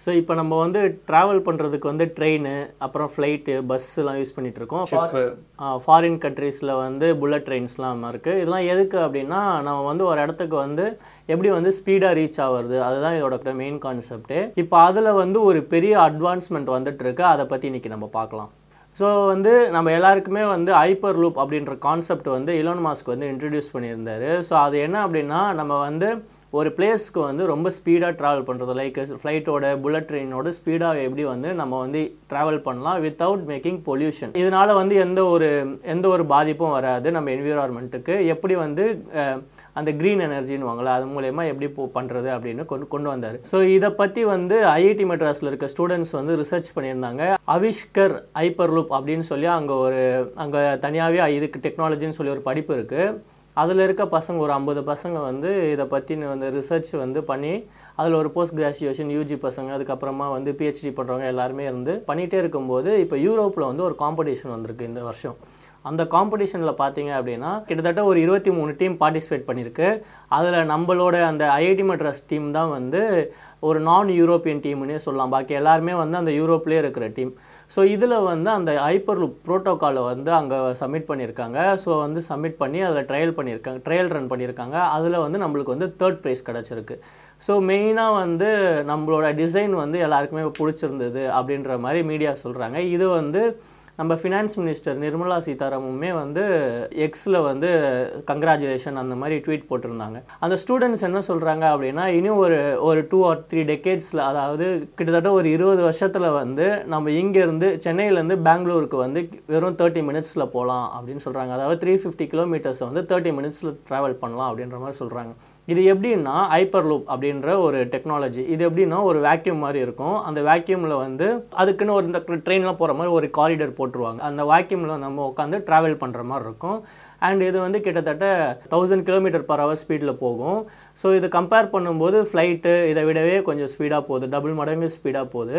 So இப்போ நம்ம வந்து ட்ராவல் பண்ணுறதுக்கு வந்து ட்ரெயின் அப்புறம் ஃப்ளைட்டு பஸ்ஸுலாம் யூஸ் ஷிப்பு ஃபாரின் கண்ட்ரீஸில் வந்து புல்லட் ட்ரெயின்ஸ்லாம் இருக்குது இதெல்லாம் எதுக்கு அப்படின்னா நம்ம வந்து ஒரு இடத்துக்கு வந்து எப்படி வந்து ஸ்பீடாக ரீச் ஆகுறது அதுதான் இதோட மெயின் கான்செப்ட்டு இப்போ அதில் வந்து ஒரு பெரிய அட்வான்ஸ்மெண்ட் வந்துட்டு இருக்கு அதை பற்றி இன்னைக்கு நம்ம பார்க்கலாம். ஸோ வந்து நம்ம எல்லாருக்குமே வந்து ஹைப்பர் லூப் அப்படின்ற கான்செப்ட் வந்து இலோன் மாஸ்க் வந்து இன்ட்ரடியூஸ் பண்ணியிருந்தாரு. ஸோ அது என்ன அப்படின்னா நம்ம வந்து ஒரு பிளேஸ்க்கு வந்து ரொம்ப ஸ்பீடாக ட்ராவல் பண்ணுறது லைக் ஃப்ளைட்டோட புல்லட் ட்ரெயினோட ஸ்பீடாக எப்படி வந்து நம்ம வந்து ட்ராவல் பண்ணலாம் வித்தவுட் மேக்கிங் பொல்யூஷன் இதனால் வந்து எந்த ஒரு எந்த ஒரு பாதிப்பும் வராது நம்ம என்விரான்மெண்ட்டுக்கு எப்படி வந்து அந்த க்ரீன் எனர்ஜின்னு வாங்கல அது மூலயமா எப்படி போ பண்ணுறது அப்படின்னு கொண்டு கொண்டு வந்தார். ஸோ இதை பற்றி வந்து ஐஐடி மெட்ராஸில் இருக்க ஸ்டூடெண்ட்ஸ் வந்து ரிசர்ச் பண்ணியிருந்தாங்க. அவிஷ்கர் ஹைப்பர் லூப் அப்படின்னு சொல்லி அங்கே ஒரு அங்கே தனியாகவே இதுக்கு டெக்னாலஜின்னு சொல்லி ஒரு படிப்பு இருக்குது அதில் இருக்க பசங்க ஒரு ஐம்பது பசங்க வந்து இதை பற்றின வந்து ரிசர்ச் வந்து பண்ணி அதில் ஒரு போஸ்ட் கிராஜுவேஷன் யூஜி பசங்க அதுக்கப்புறமா வந்து பிஹெச்டி பண்ணுறவங்க எல்லாருமே இருந்து பண்ணிகிட்டே இருக்கும்போது இப்போ யூரோப்பில் வந்து ஒரு காம்படிஷன் வந்திருக்கு இந்த வருஷம். அந்த காம்படிஷனில் பார்த்தீங்க அப்படின்னா கிட்டத்தட்ட ஒரு இருபத்தி மூணு டீம் பார்ட்டிசிபேட் பண்ணியிருக்கு அதில் நம்மளோட அந்த ஐஐடி மெட்ராஸ் டீம் தான் வந்து ஒரு நான் யூரோப்பியன் டீம்னே சொல்லலாம். பாக்கி எல்லாருமே வந்து அந்த யூரோப்லேயே இருக்கிற டீம் ஸோ இதில் வந்து அந்த ஹைப்பர் லூப் ப்ரோட்டோக்காலை வந்து அங்கே சப்மிட் பண்ணியிருக்காங்க ஸோ வந்து சப்மிட் பண்ணி அதில் ட்ரையல் பண்ணியிருக்காங்க ட்ரையல் ரன் பண்ணியிருக்காங்க அதில் வந்து நம்மளுக்கு வந்து தேர்ட் ப்ரைஸ் கிடச்சிருக்கு. ஸோ மெயினாக வந்து நம்மளோட டிசைன் வந்து எல்லாருக்குமே பிடிச்சிருந்தது அப்படின்ற மாதிரி மீடியா சொல்கிறாங்க இது வந்து நம்ம ஃபினான்ஸ் மினிஸ்டர் நிர்மலா சீதாராமுமே வந்து எக்ஸில் வந்து கங்க்ராச்சுலேஷன் அந்த மாதிரி ட்வீட் போட்டிருந்தாங்க. அந்த ஸ்டூடெண்ட்ஸ் என்ன சொல்கிறாங்க அப்படின்னா இன்னும் ஒரு ஒரு டூ ஆர் த்ரீ டெக்கேட்ஸில் அதாவது கிட்டத்தட்ட ஒரு இருபது வருஷத்தில் வந்து நம்ம இங்கேருந்து சென்னையிலேருந்து பெங்களூருக்கு வந்து வெறும் தேர்ட்டி மினிட்ஸில் போகலாம் அப்படின்னு சொல்கிறாங்க அதாவது த்ரீ ஃபிஃப்டி கிலோமீட்டர்ஸை வந்து தேர்ட்டி மினிட்ஸில் ட்ராவல் பண்ணலாம் அப்படின்ற மாதிரி சொல்கிறாங்க இது எப்படின்னா ஹைப்பர் லூப் அப்படின்ற ஒரு டெக்னாலஜி இது எப்படின்னா ஒரு வேக்யூம் மாதிரி இருக்கும். அந்த வேக்யூமில் வந்து அதுக்குன்னு ஒரு இந்த ட்ரெயின்லாம் போகிற மாதிரி ஒரு காரிடர் போட்டுருவாங்க. அந்த வேக்யூமில் நம்ம உட்காந்து ட்ராவல் பண்ணுற மாதிரி இருக்கும். அண்ட் இது வந்து கிட்டத்தட்ட தௌசண்ட் கிலோமீட்டர் பர் ஹவர் ஸ்பீடில் போகும். ஸோ இது கம்பேர் பண்ணும்போது ஃப்ளைட்டு இதை விடவே கொஞ்சம் ஸ்பீடாக போகுது. டபுள் மடங்கு ஸ்பீடாக போகுது.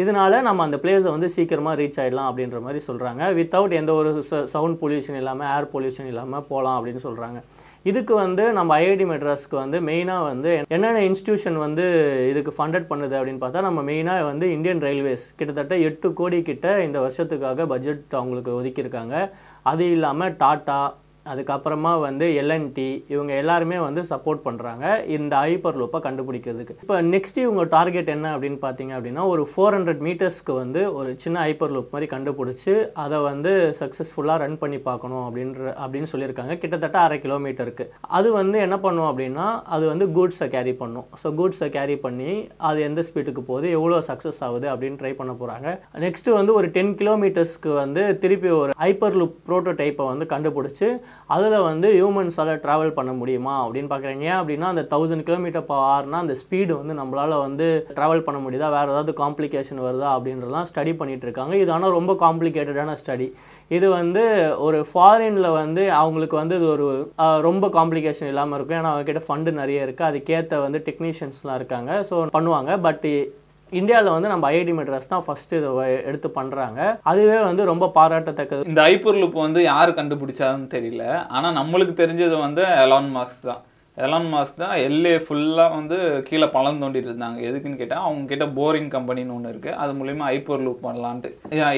இதனால நம்ம அந்த பிளேஸை வந்து சீக்கிரமாக ரீச் ஆகிடலாம் அப்படின்ற மாதிரி சொல்கிறாங்க வித்தவுட் எந்த ஒரு சவுண்ட் பொல்யூஷன் இல்லாமல் ஏர் பொல்யூஷன் இல்லாமல் போகலாம் அப்படின்னு சொல்கிறாங்க இதுக்கு வந்து நம்ம ஐஐடி மெட்ராஸ்க்கு வந்து மெயினாக வந்து என்னென்ன இன்ஸ்டியூஷன் வந்து இதுக்கு ஃபண்டட் பண்ணுது அப்படின்னு பார்த்தா நம்ம மெயினாக வந்து இந்தியன் ரயில்வேஸ் கிட்டத்தட்ட எட்டு கோடி கிட்ட இந்த வருஷத்துக்காக பட்ஜெட் அவங்களுக்கு ஒதுக்கியிருக்காங்க. அது இல்லாமல் டாட்டா அதுக்கப்புறமா வந்து எல்என்டி இவங்க எல்லாருமே வந்து சப்போர்ட் பண்ணுறாங்க இந்த ஹைப்பர் லூப்பை கண்டுபிடிக்கிறதுக்கு. இப்போ நெக்ஸ்ட் இவங்க டார்கெட் என்ன அப்படின்னு பார்த்தீங்க அப்படின்னா ஒரு ஃபோர் ஹண்ட்ரட் மீட்டர்ஸ்க்கு வந்து ஒரு சின்ன ஹைப்பர் லூப் மாதிரி கண்டுபிடிச்சி அதை வந்து சக்ஸஸ்ஃபுல்லாக ரன் பண்ணி பார்க்கணும் அப்படின்ற அப்படின்னு சொல்லியிருக்காங்க. கிட்டத்தட்ட அரை கிலோமீட்டருக்கு அது வந்து என்ன பண்ணும் அப்படின்னா அது வந்து கூட்ஸை கேரி பண்ணும். ஸோ கூட்ஸை கேரி பண்ணி அது எந்த ஸ்பீடுக்கு போகுது எவ்வளோ சக்ஸஸ் ஆகுது அப்படின்னு ட்ரை பண்ண போகிறாங்க நெக்ஸ்ட் வந்து ஒரு டென் கிலோமீட்டர்ஸ்க்கு வந்து திருப்பி ஒரு ஹைப்பர் லூப் ப்ரோட்டோடைப்பை வந்து கண்டுபிடிச்சி அதில் வந்து ஹியூமன்ஸால் ட்ராவல் பண்ண முடியுமா அப்படின்னு பார்க்குறீங்க ஏன் அப்படின்னா அந்த தௌசண்ட் கிலோமீட்டர் பர் ஆர்னால் அந்த ஸ்பீடு வந்து நம்மளால் வந்து ட்ராவல் பண்ண முடியுதா? வேறு ஏதாவது காம்ப்ளிகேஷன் வருதா? அப்படின்றலாம் ஸ்டடி பண்ணிட்டு இருக்காங்க. இது ஆனால் ரொம்ப காம்ப்ளிகேட்டடான ஸ்டடி இது வந்து ஒரு ஃபாரினில் வந்து அவங்களுக்கு வந்து இது ஒரு ரொம்ப காம்ப்ளிகேஷன் இல்லாமல் இருக்கும். ஏன்னா அவங்ககிட்ட ஃபண்டு நிறைய இருக்குது அதுக்கேற்ற வந்து டெக்னீஷியன்ஸ்லாம் இருக்காங்க. ஸோ பண்ணுவாங்க. பட் இந்தியாவில் வந்து நம்ம ஐஐடி மெட்ராஸ் தான் ஃபஸ்ட்டு இதை எடுத்து பண்ணுறாங்க அதுவே வந்து ரொம்ப பாராட்டத்தக்கது. இந்த ஐப்பொருளுப்பு லூப் வந்து யார் கண்டுபிடிச்சாருன்னு தெரியல. ஆனால் நம்மளுக்கு தெரிஞ்சது வந்து எலான் மாஸ்க் தான். எலான் மாஸ்க் தான் எல்ஏ ஃபுல்லாக வந்து கீழே பழம் தோண்டிட்டு இருந்தாங்க. எதுக்குன்னு கேட்டால் அவங்க கிட்ட போரிங் கம்பெனின்னு ஒன்று இருக்குது அது மூலிமா ஹைப்பர் லூப் பண்ணலான்ட்டு.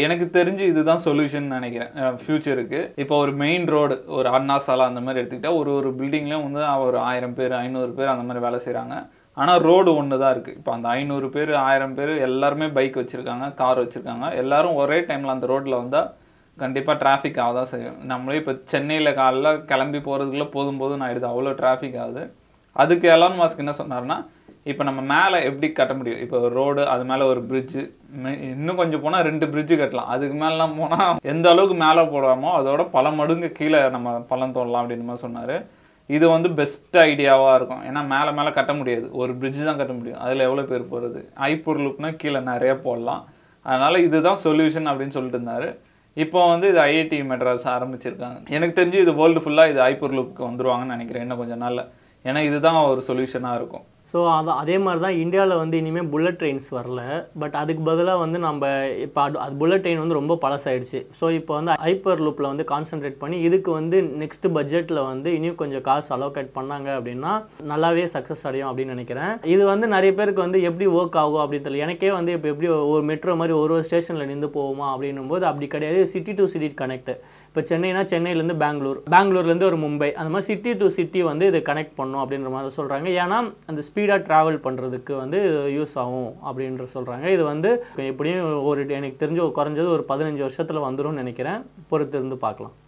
எனக்கு தெரிஞ்சு இதுதான் சொல்யூஷன் நினைக்கிறேன். ஃப்யூச்சருக்கு இப்போ ஒரு மெயின் ரோடு ஒரு அண்ணா சாலா அந்த மாதிரி எடுத்துக்கிட்டால் ஒரு ஒரு பில்டிங்லேயும் வந்து ஒரு ஆயிரம் பேர் ஐநூறு பேர் அந்த மாதிரி வேலை செய்கிறாங்க ஆனால் ரோடு ஒன்று தான் இருக்குது இப்போ அந்த ஐநூறு பேர் ஆயிரம் பேர் எல்லாருமே பைக் வச்சுருக்காங்க கார் வச்சுருக்காங்க. எல்லாரும் ஒரே டைமில் அந்த ரோட்டில் வந்தால் கண்டிப்பாக டிராஃபிக் ஆக தான் செய்யும். நம்மளே இப்போ சென்னையில் காலைல கிளம்பி போகிறதுக்குள்ளே போதும் போதும் ஆகிடுது அவ்வளோ டிராஃபிக் ஆகுது. அதுக்கு எலான் மாஸ்க் என்ன சொன்னார்னா இப்போ நம்ம மேலே எப்படி கட்ட முடியும்? இப்போ ரோடு அது மேலே ஒரு பிரிட்ஜு இன்னும் கொஞ்சம் போனால் ரெண்டு பிரிட்ஜு கட்டலாம். அதுக்கு மேலாம் போனால் எந்த அளவுக்கு மேலே போடாமோ அதோட பல மடங்கு கீழே நம்ம பள்ளம் தோடலாம் அப்படின்னு மாதிரி சொன்னார். இது வந்து பெஸ்ட் ஐடியாவாக இருக்கும். ஏன்னா மேலே மேலே கட்ட முடியாது. ஒரு பிரிட்ஜ் தான் கட்ட முடியும். அதில் எவ்வளோ பேர் போகிறது ஐப்பூர் லுக்னா கீழே நிறைய போடலாம். அதனால் இதுதான் சொல்யூஷன் அப்படின்னு சொல்லிட்டு இருந்தார். இப்போ வந்து இது ஐஐடி மெட்ராஸ் ஆரம்பிச்சிருக்காங்க. எனக்கு தெரிஞ்சு இது வேர்ல்டு ஃபுல்லாக இது ஐப்பூர் லுக்கு வந்துருவாங்கன்னு நினைக்கிறேன். இன்னும் கொஞ்சம் நாளில். ஏன்னா இதுதான் ஒரு சொல்யூஷனாக இருக்கும். ஸோ அது அதே மாதிரி தான் இந்தியாவில் வந்து இனிமேல் புல்லட் ட்ரெயின்ஸ் வரல. பட் அதுக்கு பதிலாக வந்து நம்ம இப்போ அது அது புல்லட் ட்ரெயின் வந்து ரொம்ப பழசாயிடுச்சு. ஸோ இப்போ வந்து ஹைப்பர் லூப்பில் வந்து கான்சென்ட்ரேட் பண்ணி இதுக்கு வந்து நெக்ஸ்ட் பட்ஜெட்டில் வந்து இன்னும் கொஞ்சம் காசு அலோகேட் பண்ணாங்க அப்படின்னா நல்லாவே சக்ஸஸ் அடையும் அப்படின்னு நினைக்கிறேன். இது வந்து நிறைய பேருக்கு வந்து எப்படி ஒர்க் ஆகும் அப்படின்னு தெரியல. எனக்கே வந்து இப்போ எப்படி ஒரு மெட்ரோ மாதிரி ஒரு ஒரு ஸ்டேஷனில் நின்று போகுமா அப்படின்னும் போது அப்படி கிடையாது. சிட்டி டு சிட்டி கனெக்ட் இப்போ சென்னைனா சென்னையிலேருந்து பெங்களூர். பெங்களூர்லேருந்து ஒரு மும்பை. அந்த மாதிரி சிட்டி டு சிட்டி வந்து இது கனெக்ட் பண்ணும் அப்படின்ற மாதிரி சொல்கிறாங்க ஏன்னா அந்த ஸ்பீட் ஸ்பீடாக ட்ராவல் பண்ணுறதுக்கு வந்து யூஸ் ஆகும் அப்படின்ற சொல்கிறாங்க இது வந்து எப்படியும் ஒரு எனக்கு தெரிஞ்ச குறைஞ்சது ஒரு பதினஞ்சு வருஷத்தில் வந்துரும்னு நினைக்கிறேன். பொறுத்து இருந்து பார்க்கலாம்.